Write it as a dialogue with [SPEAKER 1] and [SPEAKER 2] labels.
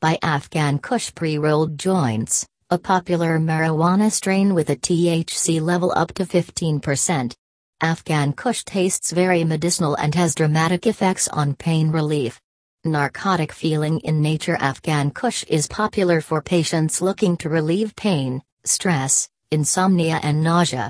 [SPEAKER 1] by Afghan Kush pre-rolled joints, a popular marijuana strain with a THC level up to 15%. Afghan Kush tastes very medicinal and has dramatic effects on pain relief. Narcotic feeling in nature Afghan Kush is popular for patients looking to relieve pain, stress, insomnia and nausea.